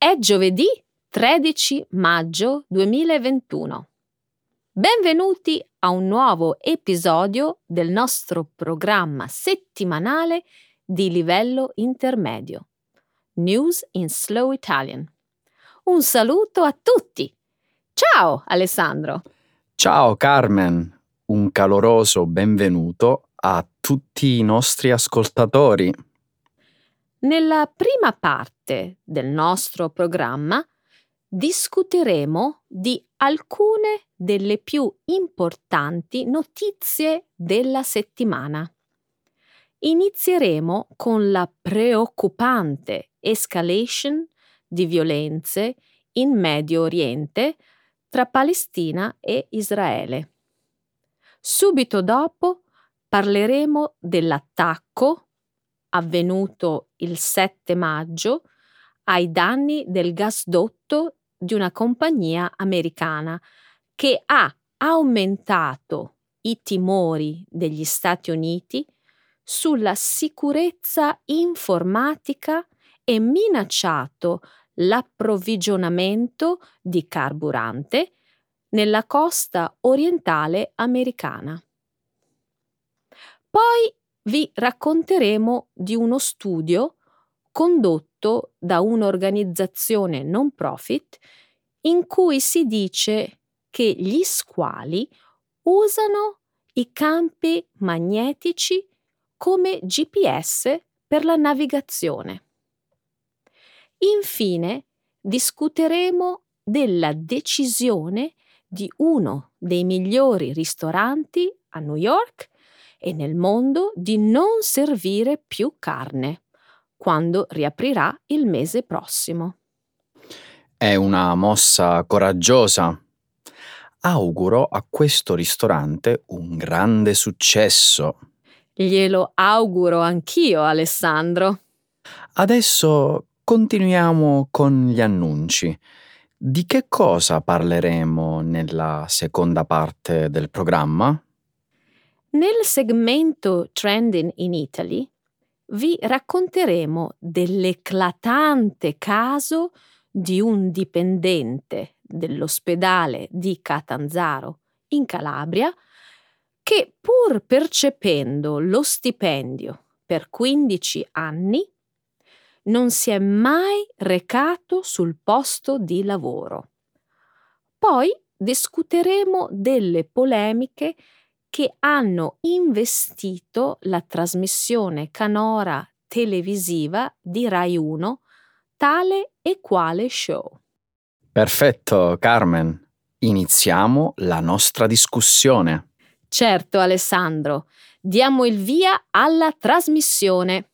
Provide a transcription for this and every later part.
È giovedì 13 maggio 2021. Benvenuti a un nuovo episodio del nostro programma settimanale di livello intermedio. News in Slow Italian. Un saluto a tutti. Ciao Alessandro. Ciao Carmen, un caloroso benvenuto a tutti i nostri ascoltatori. Nella prima parte del nostro programma discuteremo di alcune delle più importanti notizie della settimana. Inizieremo con la preoccupante escalation di violenze in Medio Oriente tra Palestina e Israele. Subito dopo parleremo dell'attacco avvenuto il 7 maggio ai danni del gasdotto di una compagnia americana che ha aumentato i timori degli Stati Uniti sulla sicurezza informatica e minacciato l'approvvigionamento di carburante nella costa orientale americana. Poi vi racconteremo di uno studio condotto da un'organizzazione non profit in cui si dice che gli squali usano i campi magnetici come GPS per la navigazione. Infine discuteremo della decisione di uno dei migliori ristoranti a New York e nel mondo di non servire più carne quando riaprirà il mese prossimo. È una mossa coraggiosa. Auguro a questo ristorante un grande successo. Glielo auguro anch'io, Alessandro. Adesso continuiamo con gli annunci. Di che cosa parleremo nella seconda parte del programma? Nel segmento Trending in Italy vi racconteremo dell'eclatante caso di un dipendente dell'ospedale di Catanzaro in Calabria che pur percependo lo stipendio per 15 anni non si è mai recato sul posto di lavoro. Poi discuteremo delle polemiche che hanno investito la trasmissione canora televisiva di Rai 1 tale e quale show. Perfetto, Carmen. Iniziamo la nostra discussione. Certo, Alessandro. Diamo il via alla trasmissione.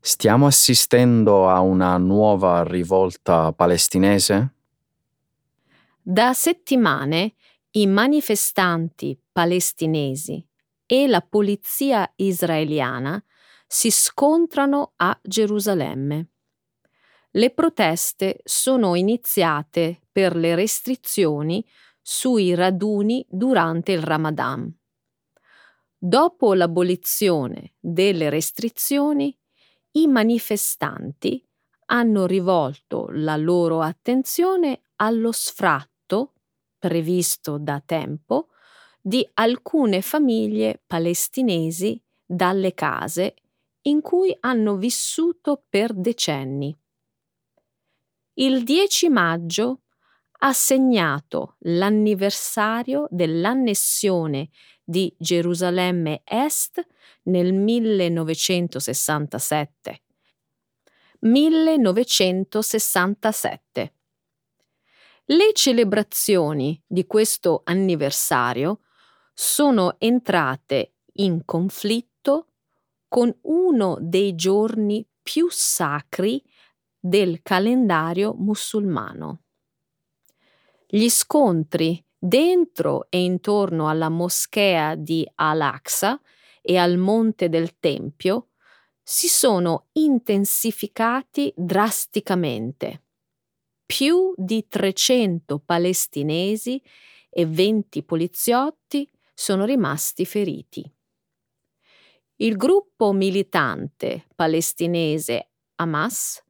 Stiamo assistendo a una nuova rivolta palestinese? Da settimane i manifestanti palestinesi e la polizia israeliana si scontrano a Gerusalemme. Le proteste sono iniziate per le restrizioni sui raduni durante il Ramadan. Dopo l'abolizione delle restrizioni, i manifestanti hanno rivolto la loro attenzione allo sfratto previsto da tempo di alcune famiglie palestinesi dalle case in cui hanno vissuto per decenni. Il 10 maggio ha segnato l'anniversario dell'annessione di Gerusalemme Est nel 1967. 1967. Le celebrazioni di questo anniversario sono entrate in conflitto con uno dei giorni più sacri del calendario musulmano. Gli scontri dentro e intorno alla moschea di Al-Aqsa e al Monte del Tempio si sono intensificati drasticamente più di 300 palestinesi e 20 poliziotti sono rimasti feriti. Il gruppo militante palestinese Hamas,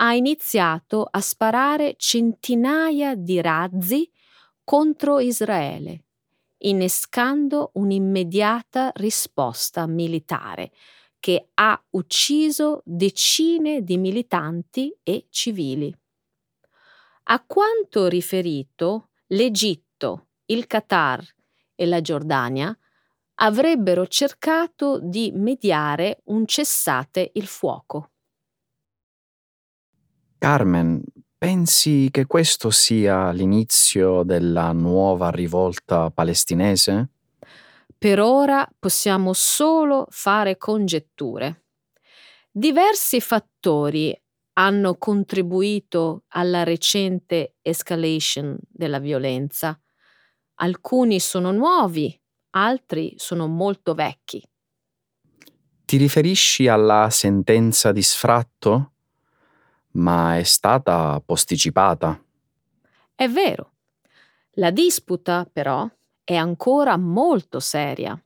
ha iniziato a sparare centinaia di razzi contro Israele, innescando un'immediata risposta militare che ha ucciso decine di militanti e civili. A quanto riferito, l'Egitto, il Qatar e la Giordania avrebbero cercato di mediare un cessate il fuoco. Carmen, pensi che questo sia l'inizio della nuova rivolta palestinese? Per ora possiamo solo fare congetture. Diversi fattori hanno contribuito alla recente escalation della violenza. Alcuni sono nuovi, altri sono molto vecchi. Ti riferisci alla sentenza di sfratto? Ma è stata posticipata. È vero. La disputa, però, è ancora molto seria.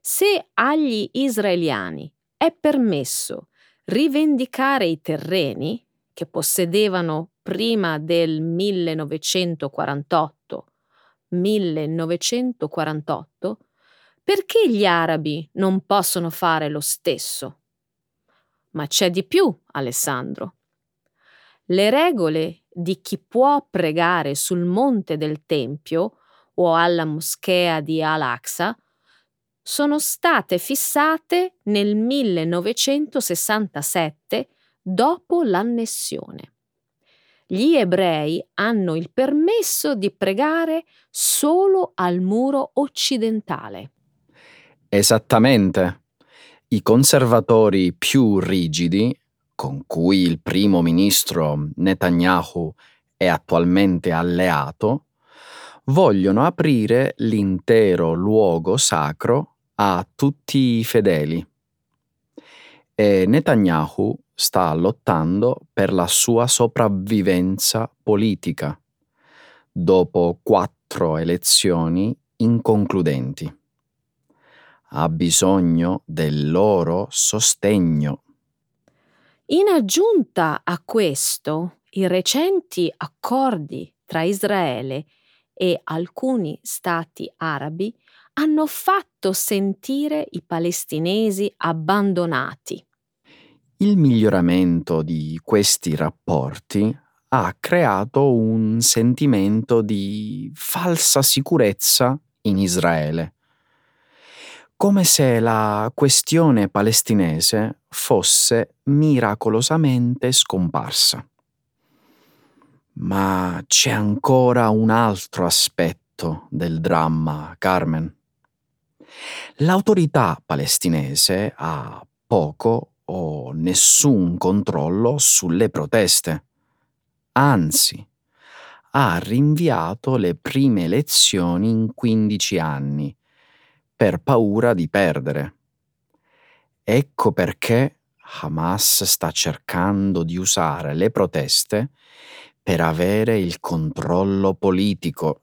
Se agli israeliani è permesso rivendicare i terreni che possedevano prima del 1948, 1948, perché gli arabi non possono fare lo stesso? Ma c'è di più, Alessandro. Le regole di chi può pregare sul monte del Tempio o alla moschea di Al-Aqsa sono state fissate nel 1967 dopo l'annessione. Gli ebrei hanno il permesso di pregare solo al muro occidentale. Esattamente. I conservatori più rigidi, con cui il primo ministro Netanyahu è attualmente alleato, vogliono aprire l'intero luogo sacro a tutti i fedeli. E Netanyahu sta lottando per la sua sopravvivenza politica dopo quattro elezioni inconcludenti. Ha bisogno del loro sostegno. In aggiunta a questo, i recenti accordi tra Israele e alcuni stati arabi hanno fatto sentire i palestinesi abbandonati. Il miglioramento di questi rapporti ha creato un sentimento di falsa sicurezza in Israele, come se la questione palestinese fosse miracolosamente scomparsa. Ma c'è ancora un altro aspetto del dramma, Carmen. L'autorità palestinese ha poco o nessun controllo sulle proteste. Anzi, ha rinviato le prime elezioni in 15 anni per paura di perdere. Ecco perché Hamas sta cercando di usare le proteste per avere il controllo politico.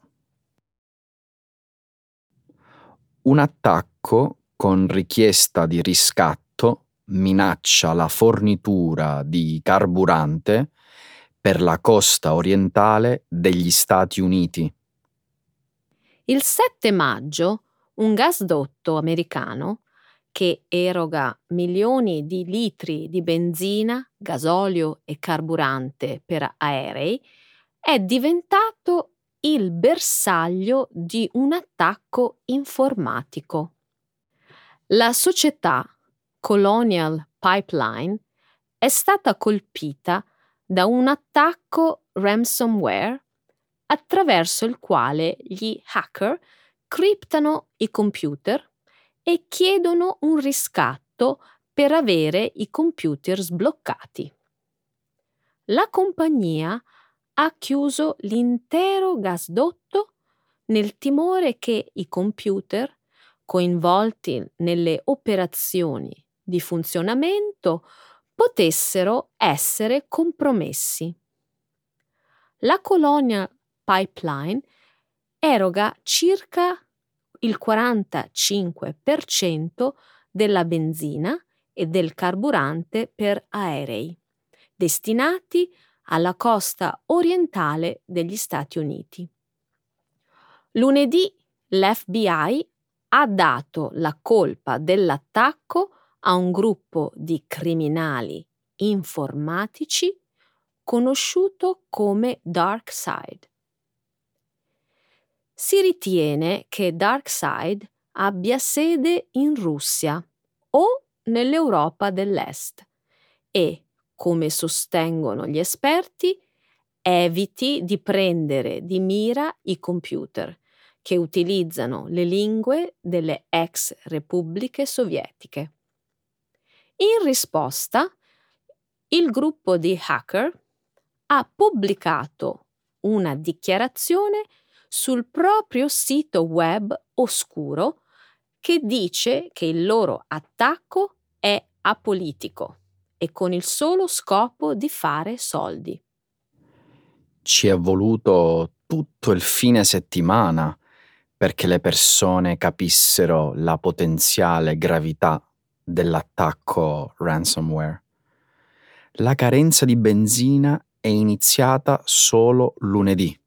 Un attacco con richiesta di riscatto minaccia la fornitura di carburante per la costa orientale degli Stati Uniti. Il 7 maggio un gasdotto americano che eroga milioni di litri di benzina, gasolio e carburante per aerei, è diventato il bersaglio di un attacco informatico. La società Colonial Pipeline è stata colpita da un attacco ransomware attraverso il quale gli hacker criptano i computer e chiedono un riscatto per avere i computer sbloccati. La compagnia ha chiuso l'intero gasdotto nel timore che i computer coinvolti nelle operazioni di funzionamento potessero essere compromessi. La colonia Pipeline eroga circa il 45% della benzina e del carburante per aerei, destinati alla costa orientale degli Stati Uniti. Lunedì l'FBI ha dato la colpa dell'attacco a un gruppo di criminali informatici conosciuto come DarkSide. Si ritiene che DarkSide abbia sede in Russia o nell'Europa dell'Est e, come sostengono gli esperti, eviti di prendere di mira i computer che utilizzano le lingue delle ex repubbliche sovietiche. In risposta, il gruppo di hacker ha pubblicato una dichiarazione sul proprio sito web oscuro che dice che il loro attacco è apolitico e con il solo scopo di fare soldi. Ci è voluto tutto il fine settimana perché le persone capissero la potenziale gravità dell'attacco ransomware. La carenza di benzina è iniziata solo lunedì.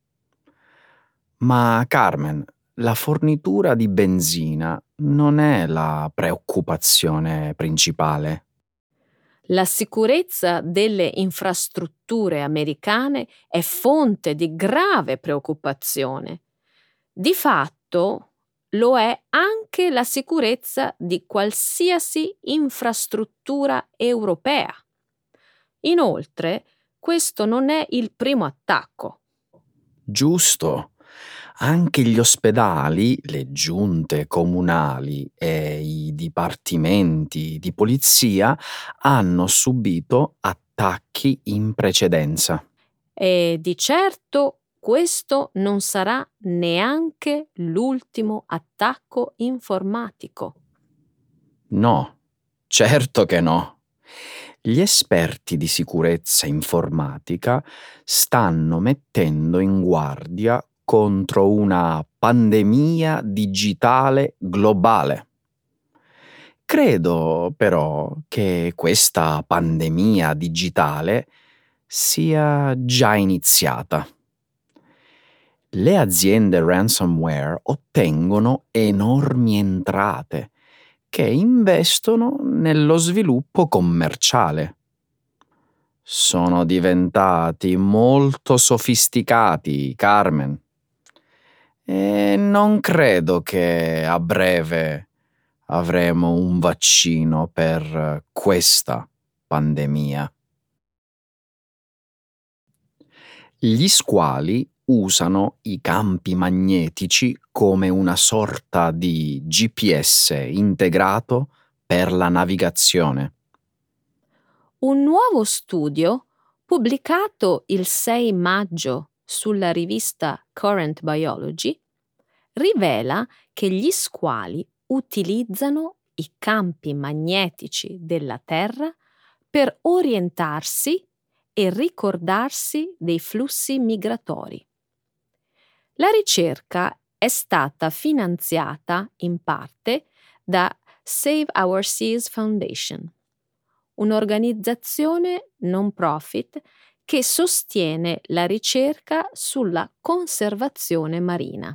Ma Carmen, la fornitura di benzina non è la preoccupazione principale. La sicurezza delle infrastrutture americane è fonte di grave preoccupazione. Di fatto lo è anche la sicurezza di qualsiasi infrastruttura europea. Inoltre, questo non è il primo attacco. Giusto. Anche gli ospedali, le giunte comunali e i dipartimenti di polizia hanno subito attacchi in precedenza. E di certo questo non sarà neanche l'ultimo attacco informatico. No, certo che no. Gli esperti di sicurezza informatica stanno mettendo in guardia contro una pandemia digitale globale. Credo però che questa pandemia digitale sia già iniziata. Le aziende ransomware ottengono enormi entrate che investono nello sviluppo commerciale sono diventati molto sofisticati, Carmen e non credo che a breve avremo un vaccino per questa pandemia. Gli squali usano i campi magnetici come una sorta di GPS integrato per la navigazione. Un nuovo studio, pubblicato il 6 maggio sulla rivista Current Biology rivela che gli squali utilizzano i campi magnetici della Terra per orientarsi e ricordarsi dei flussi migratori. La ricerca è stata finanziata in parte da Save Our Seas Foundation, un'organizzazione non profit che sostiene la ricerca sulla conservazione marina.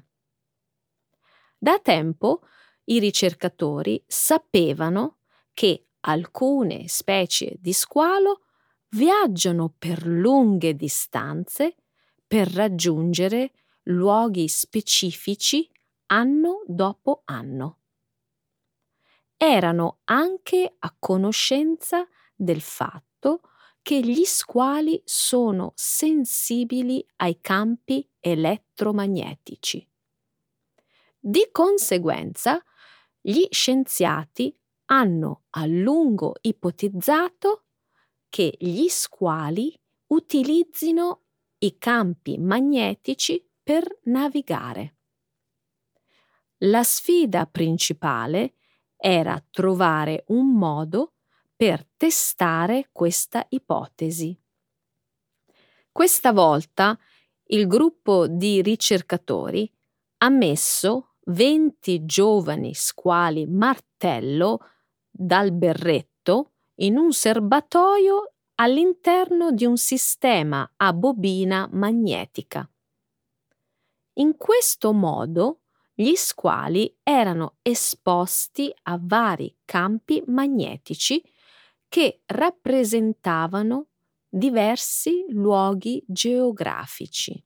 Da tempo i ricercatori sapevano che alcune specie di squalo viaggiano per lunghe distanze per raggiungere luoghi specifici anno dopo anno. Erano anche a conoscenza del fatto che gli squali sono sensibili ai campi elettromagnetici. Di conseguenza, gli scienziati hanno a lungo ipotizzato che gli squali utilizzino i campi magnetici per navigare. La sfida principale era trovare un modo per testare questa ipotesi. Questa volta il gruppo di ricercatori ha messo 20 giovani squali martello dal berretto in un serbatoio all'interno di un sistema a bobina magnetica. In questo modo gli squali erano esposti a vari campi magnetici che rappresentavano diversi luoghi geografici.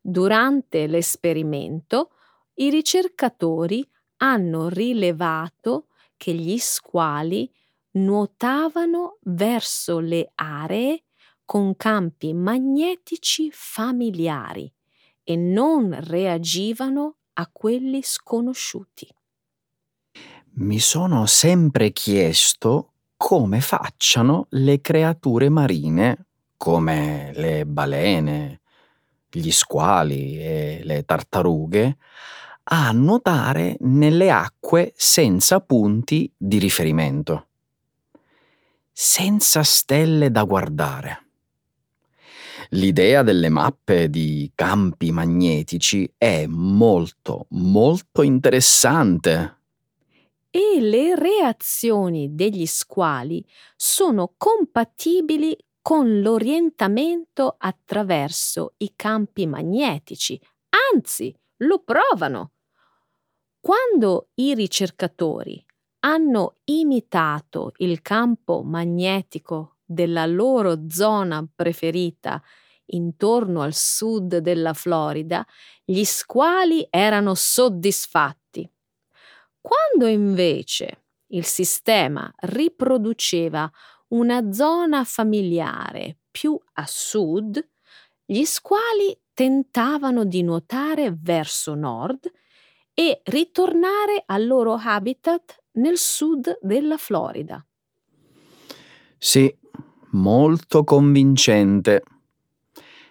Durante l'esperimento i ricercatori hanno rilevato che gli squali nuotavano verso le aree con campi magnetici familiari e non reagivano a quelli sconosciuti. Mi sono sempre chiesto come facciano le creature marine come le balene, gli squali e le tartarughe a nuotare nelle acque senza punti di riferimento, senza stelle da guardare. L'idea delle mappe di campi magnetici è molto, molto interessante. E le reazioni degli squali sono compatibili con l'orientamento attraverso i campi magnetici, anzi lo provano. Quando i ricercatori hanno imitato il campo magnetico della loro zona preferita intorno al sud della Florida, gli squali erano soddisfatti. Quando invece il sistema riproduceva una zona familiare più a sud, gli squali tentavano di nuotare verso nord e ritornare al loro habitat nel sud della Florida. Sì, molto convincente.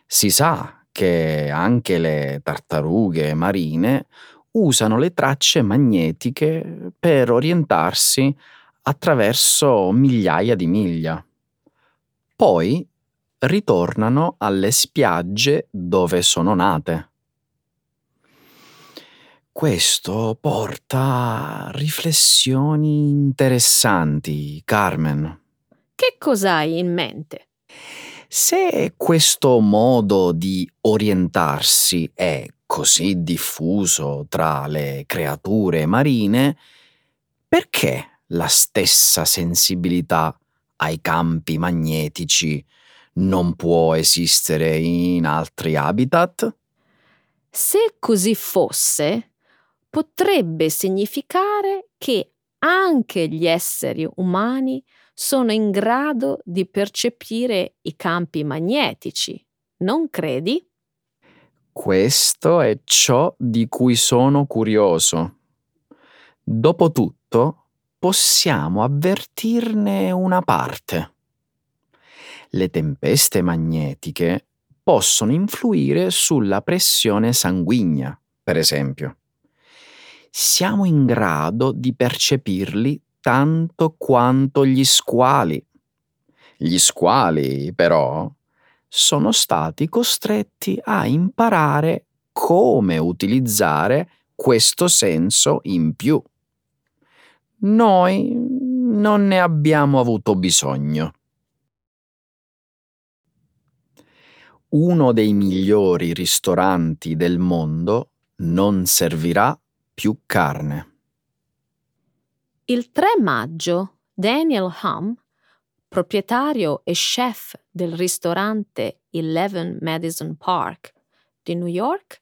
Si sa che anche le tartarughe marine usano le tracce magnetiche per orientarsi attraverso migliaia di miglia. Poi ritornano alle spiagge dove sono nate. Questo porta a riflessioni interessanti, Carmen. Che cos'hai in mente? Se questo modo di orientarsi è così diffuso tra le creature marine, perché la stessa sensibilità ai campi magnetici non può esistere in altri habitat? Se così fosse, potrebbe significare che anche gli esseri umani sono in grado di percepire i campi magnetici, non credi? Questo è ciò di cui sono curioso. Dopotutto, possiamo avvertirne una parte. Le tempeste magnetiche possono influire sulla pressione sanguigna, per esempio. Siamo in grado di percepirli tanto quanto gli squali. Gli squali, però, sono stati costretti a imparare come utilizzare questo senso in più noi non ne abbiamo avuto bisogno. Uno dei migliori ristoranti del mondo non servirà più carne. Il 3 maggio Daniel Hum, proprietario e chef del ristorante Eleven Madison Park di New York,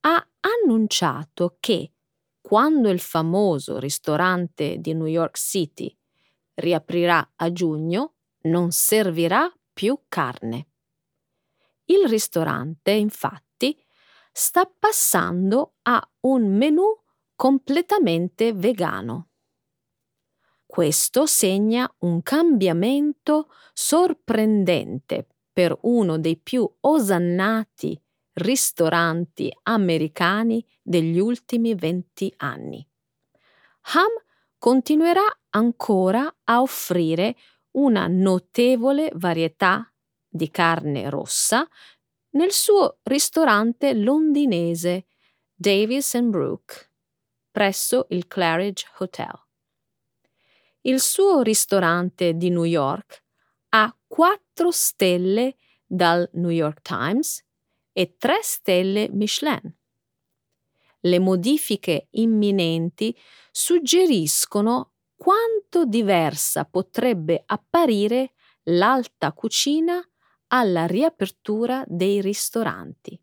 ha annunciato che quando il famoso ristorante di New York City riaprirà a giugno, non servirà più carne. Il ristorante, infatti, sta passando a un menù completamente vegano. Questo segna un cambiamento sorprendente per uno dei più osannati ristoranti americani degli ultimi 20 anni. Ham continuerà ancora a offrire una notevole varietà di carne rossa nel suo ristorante londinese Davis Brook presso il Claridge Hotel. Il suo ristorante di New York ha 4 stelle dal New York Times e 3 stelle Michelin. Le modifiche imminenti suggeriscono quanto diversa potrebbe apparire l'alta cucina alla riapertura dei ristoranti.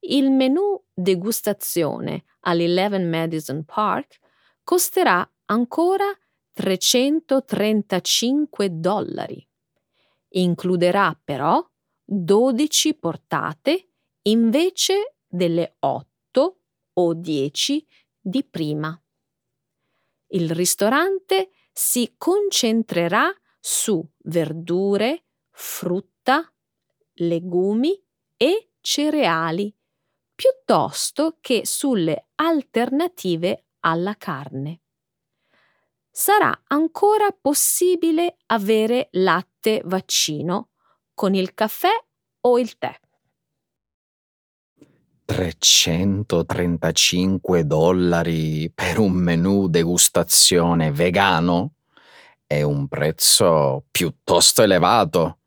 Il menù degustazione all'11 Madison Park costerà ancora 335 dollari. Includerà però 12 portate invece delle 8 o 10 di prima. Il ristorante si concentrerà su verdure, frutta, legumi e cereali, piuttosto che sulle alternative alla carne. Sarà ancora possibile avere latte vaccino con il caffè o il tè. 335 dollari per un menù degustazione vegano? È un prezzo piuttosto elevato.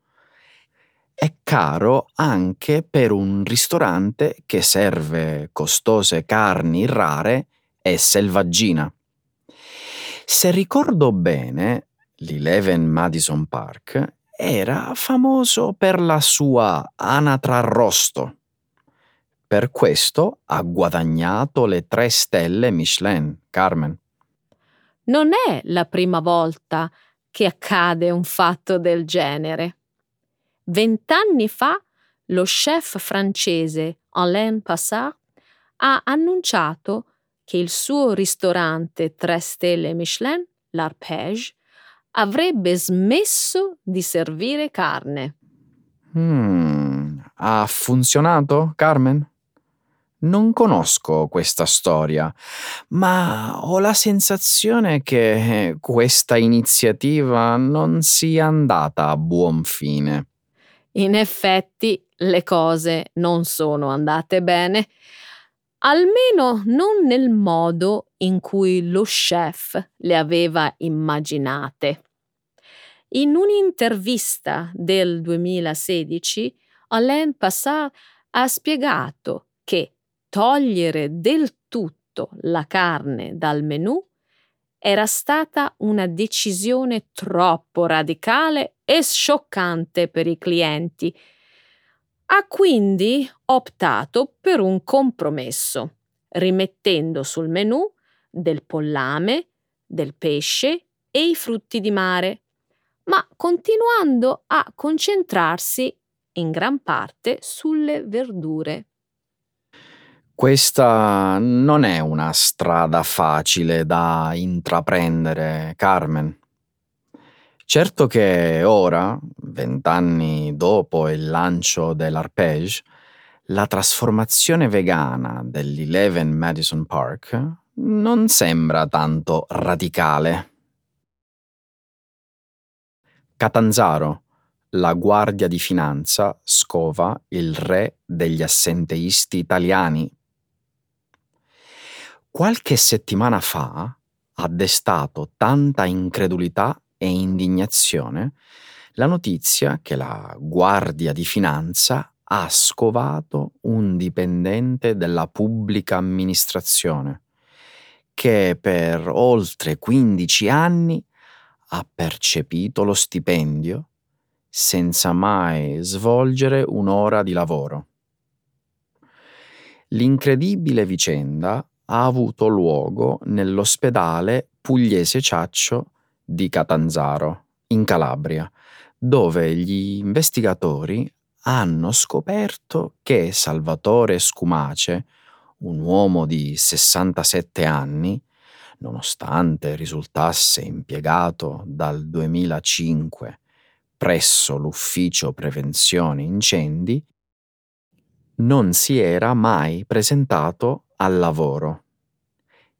È caro anche per un ristorante che serve costose carni rare e selvaggina. Se ricordo bene, l'Eleven Madison Park era famoso per la sua anatra arrosto. Per questo ha guadagnato le tre stelle Michelin, Carmen. Non è la prima volta che accade un fatto del genere. Vent'anni fa lo chef francese Alain Passard ha annunciato che il suo ristorante 3 stelle Michelin, l'Arpège, avrebbe smesso di servire carne. Hmm, ha funzionato, Carmen? Non conosco questa storia, ma ho la sensazione che questa iniziativa non sia andata a buon fine. In effetti le cose non sono andate bene, almeno non nel modo in cui lo chef le aveva immaginate. In un'intervista del 2016, Alain Passard ha spiegato che togliere del tutto la carne dal menù era stata una decisione troppo radicale e scioccante per i clienti. Ha quindi optato per un compromesso, rimettendo sul menù del pollame, del pesce e i frutti di mare, ma continuando a concentrarsi in gran parte sulle verdure. Questa non è una strada facile da intraprendere, Carmen. Certo che ora, vent'anni dopo il lancio dell'Arpège, la trasformazione vegana dell'Eleven Madison Park non sembra tanto radicale. Catanzaro, la guardia di finanza, scova il re degli assenteisti italiani Qualche settimana fa ha destato tanta incredulità e indignazione la notizia che la Guardia di Finanza ha scovato un dipendente della pubblica amministrazione che per oltre 15 anni ha percepito lo stipendio senza mai svolgere un'ora di lavoro. L'incredibile vicenda ha avuto luogo nell'ospedale Pugliese Ciaccio di Catanzaro, in Calabria, dove gli investigatori hanno scoperto che Salvatore Scumace, un uomo di 67 anni, nonostante risultasse impiegato dal 2005 presso l'ufficio prevenzione incendi, non si era mai presentato al lavoro.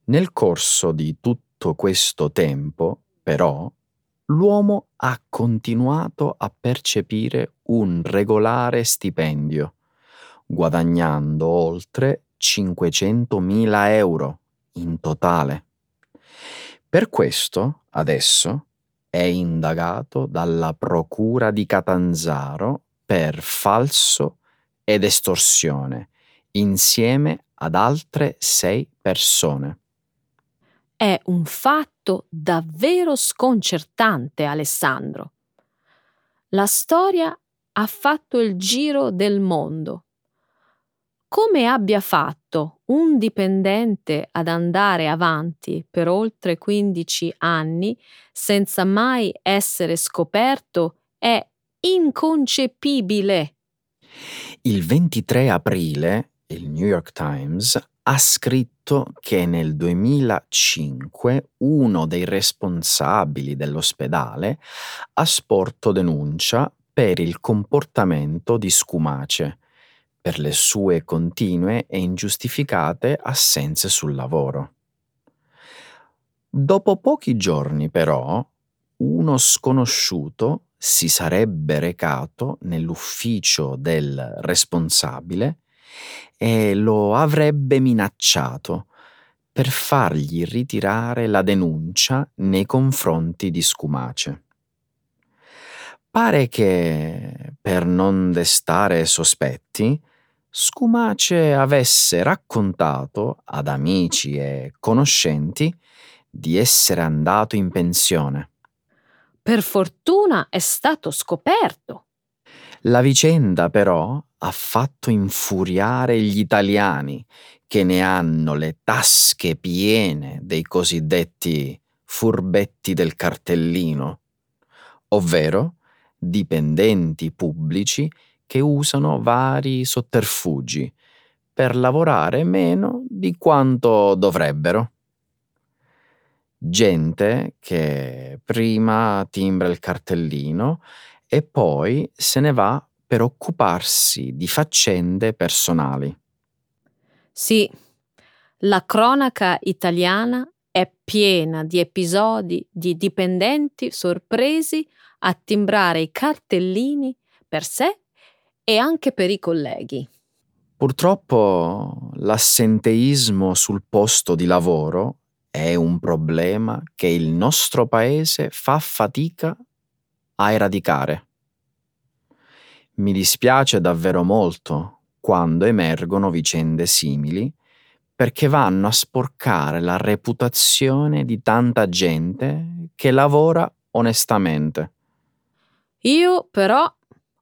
Nel corso di tutto questo tempo, però, l'uomo ha continuato a percepire un regolare stipendio, guadagnando oltre 500.000 euro in totale. Per questo, adesso, è indagato dalla Procura di Catanzaro per falso ed estorsione, insieme ad altre sei persone. È un fatto davvero sconcertante, Alessandro. La storia ha fatto il giro del mondo. Come abbia fatto un dipendente ad andare avanti per oltre 15 anni senza mai essere scoperto è inconcepibile. Il 23 aprile il New York Times ha scritto che nel 2005 uno dei responsabili dell'ospedale ha sporto denuncia per il comportamento di Scumace, per le sue continue e ingiustificate assenze sul lavoro. Dopo pochi giorni, però, uno sconosciuto si sarebbe recato nell'ufficio del responsabile e lo avrebbe minacciato per fargli ritirare la denuncia nei confronti di Scumace. Pare che, per non destare sospetti, Scumace avesse raccontato ad amici e conoscenti di essere andato in pensione. Per fortuna è stato scoperto. La vicenda però ha fatto infuriare gli italiani che ne hanno le tasche piene dei cosiddetti furbetti del cartellino, ovvero dipendenti pubblici che usano vari sotterfugi per lavorare meno di quanto dovrebbero. Gente che prima timbra il cartellino e poi se ne va per occuparsi di faccende personali. Sì, la cronaca italiana è piena di episodi di dipendenti sorpresi a timbrare i cartellini per sé e anche per i colleghi. Purtroppo l'assenteismo sul posto di lavoro è un problema che il nostro paese fa fatica a eradicare. Mi dispiace davvero molto quando emergono vicende simili perché vanno a sporcare la reputazione di tanta gente che lavora onestamente. Io però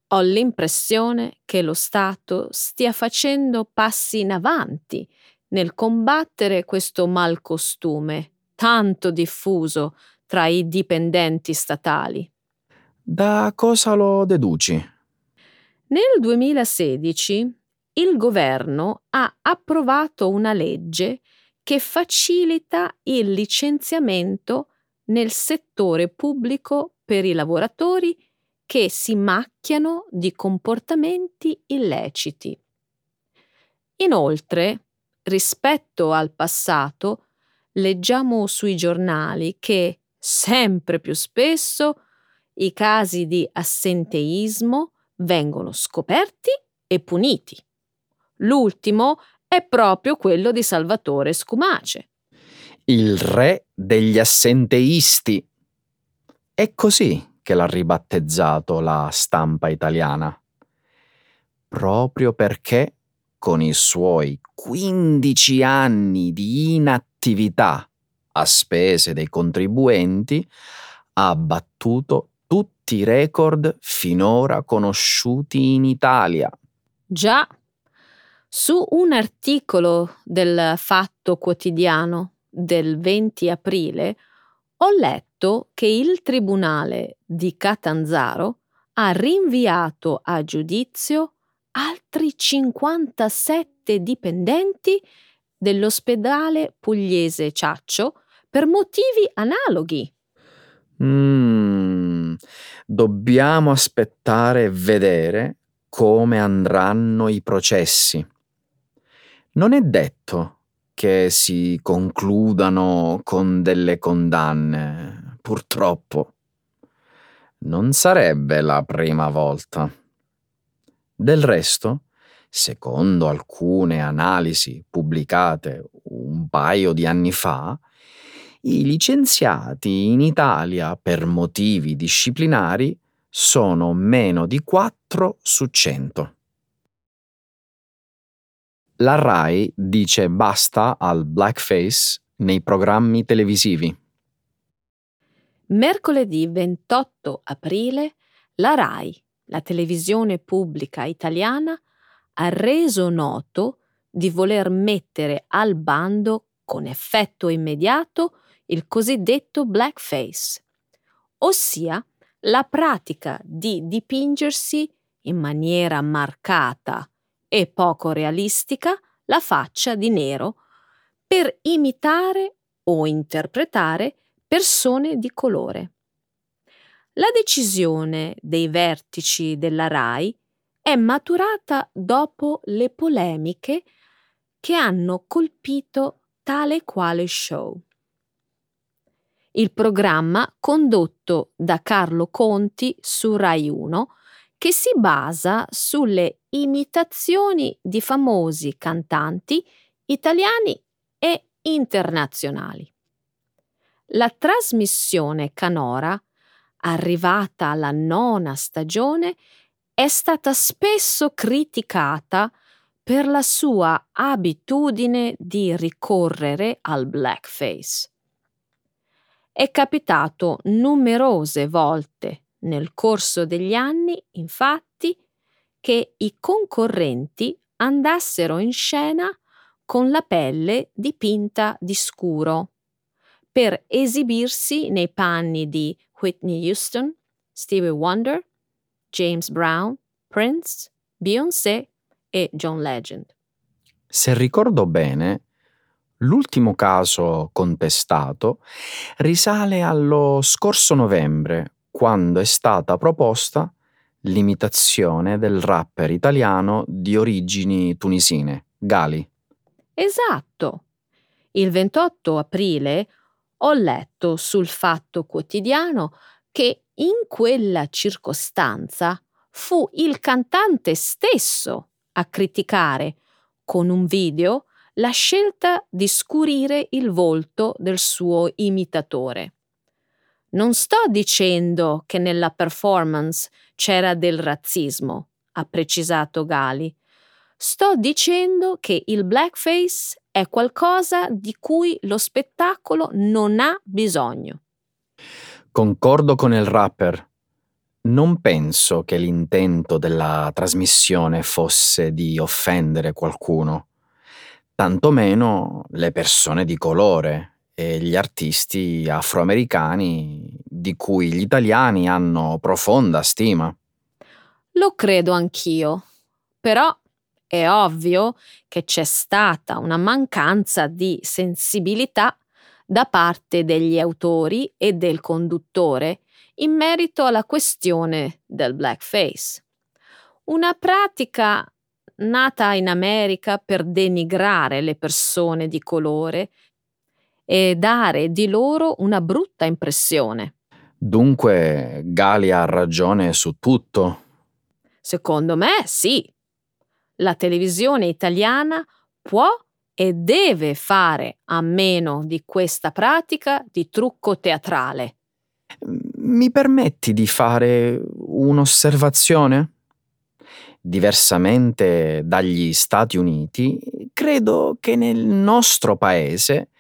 ho l'impressione che lo Stato stia facendo passi in avanti nel combattere questo malcostume tanto diffuso tra i dipendenti statali. Da cosa lo deduci? Nel 2016 il governo ha approvato una legge che facilita il licenziamento nel settore pubblico per i lavoratori che si macchiano di comportamenti illeciti. Inoltre, rispetto al passato, leggiamo sui giornali che sempre più spesso i casi di assenteismo vengono scoperti e puniti. L'ultimo è proprio quello di Salvatore Scumace. Il re degli assenteisti. È così che l'ha ribattezzato la stampa italiana. Proprio perché, con i suoi 15 anni di inattività a spese dei contribuenti, ha battuto tutti i record finora conosciuti in Italia. Già, su un articolo del Fatto Quotidiano del 20 aprile ho letto che il Tribunale di Catanzaro ha rinviato a giudizio altri 57 dipendenti dell'ospedale pugliese Ciaccio per motivi analoghi. Mm, dobbiamo aspettare e vedere come andranno i processi. Non è detto che si concludano con delle condanne, purtroppo. Non sarebbe la prima volta. Del resto, secondo alcune analisi pubblicate un paio di anni fa, I licenziati in Italia per motivi disciplinari sono meno di 4 su 100. La RAI dice basta al blackface nei programmi televisivi. Mercoledì 28 aprile la RAI, la televisione pubblica italiana, ha reso noto di voler mettere al bando con effetto immediato il cosiddetto blackface, ossia la pratica di dipingersi in maniera marcata e poco realistica la faccia di nero per imitare o interpretare persone di colore. La decisione dei vertici della RAI è maturata dopo le polemiche che hanno colpito tale quale show. Il programma condotto da Carlo Conti su Rai 1 che si basa sulle imitazioni di famosi cantanti italiani e internazionali. La trasmissione canora, arrivata alla nona stagione, è stata spesso criticata per la sua abitudine di ricorrere al blackface. È capitato numerose volte nel corso degli anni, infatti, che i concorrenti andassero in scena con la pelle dipinta di scuro per esibirsi nei panni di Whitney Houston, Stevie Wonder, James Brown, Prince, Beyoncé e John Legend. Se ricordo bene, l'ultimo caso contestato risale allo scorso novembre, quando è stata proposta l'imitazione del rapper italiano di origini tunisine, Gali. Esatto. Il 28 aprile ho letto sul Fatto Quotidiano che in quella circostanza fu il cantante stesso a criticare con un video la scelta di scurire il volto del suo imitatore. Non sto dicendo che nella performance c'era del razzismo, ha precisato Gali. Sto dicendo che il blackface è qualcosa di cui lo spettacolo non ha bisogno. Concordo con il rapper. Non penso che l'intento della trasmissione fosse di offendere qualcuno, tantomeno le persone di colore e gli artisti afroamericani di cui gli italiani hanno profonda stima. Lo credo anch'io, però è ovvio che c'è stata una mancanza di sensibilità da parte degli autori e del conduttore in merito alla questione del blackface. Una pratica nata in America per denigrare le persone di colore e dare di loro una brutta impressione. Dunque Gali ha ragione su tutto. Secondo me sì la televisione italiana può e deve fare a meno di questa pratica di trucco teatrale. Mi permetti di fare un'osservazione? Diversamente dagli Stati Uniti, credo che nel nostro paese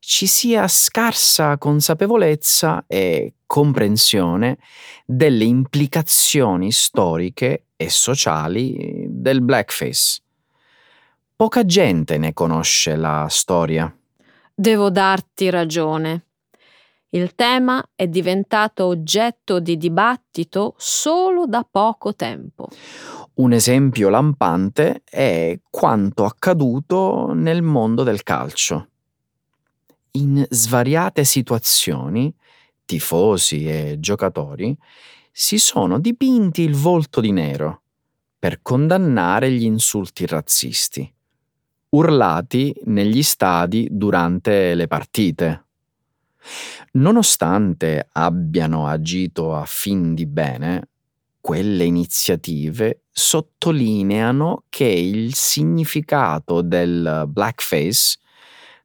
ci sia scarsa consapevolezza e comprensione delle implicazioni storiche e sociali del blackface. Poca gente ne conosce la storia. Devo darti ragione. Il tema è diventato oggetto di dibattito solo da poco tempo. Un esempio lampante è quanto accaduto nel mondo del calcio in svariate situazioni, tifosi e giocatori si sono dipinti il volto di nero per condannare gli insulti razzisti, urlati negli stadi durante le partite. Nonostante abbiano agito a fin di bene, quelle iniziative sottolineano che il significato del blackface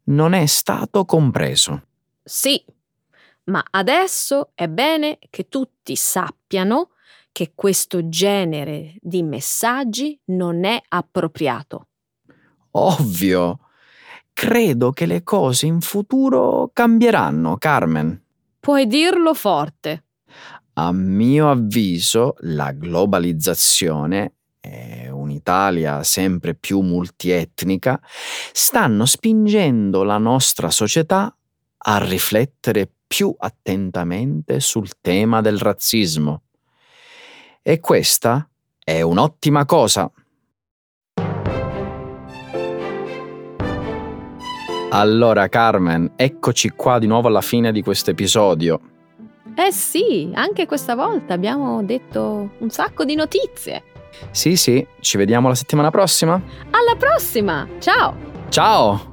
non è stato compreso. Sì, ma adesso è bene che tutti sappiano che questo genere di messaggi non è appropriato. Ovvio. Credo che le cose in futuro cambieranno, Carmen. Puoi dirlo forte. A mio avviso, la globalizzazione e un'Italia sempre più multietnica stanno spingendo la nostra società a riflettere più attentamente sul tema del razzismo. E questa è un'ottima cosa. Allora Carmen, eccoci qua di nuovo alla fine di questo episodio. Eh sì, anche questa volta abbiamo detto un sacco di notizie. Sì, sì, ci vediamo la settimana prossima. Alla prossima! Ciao! Ciao!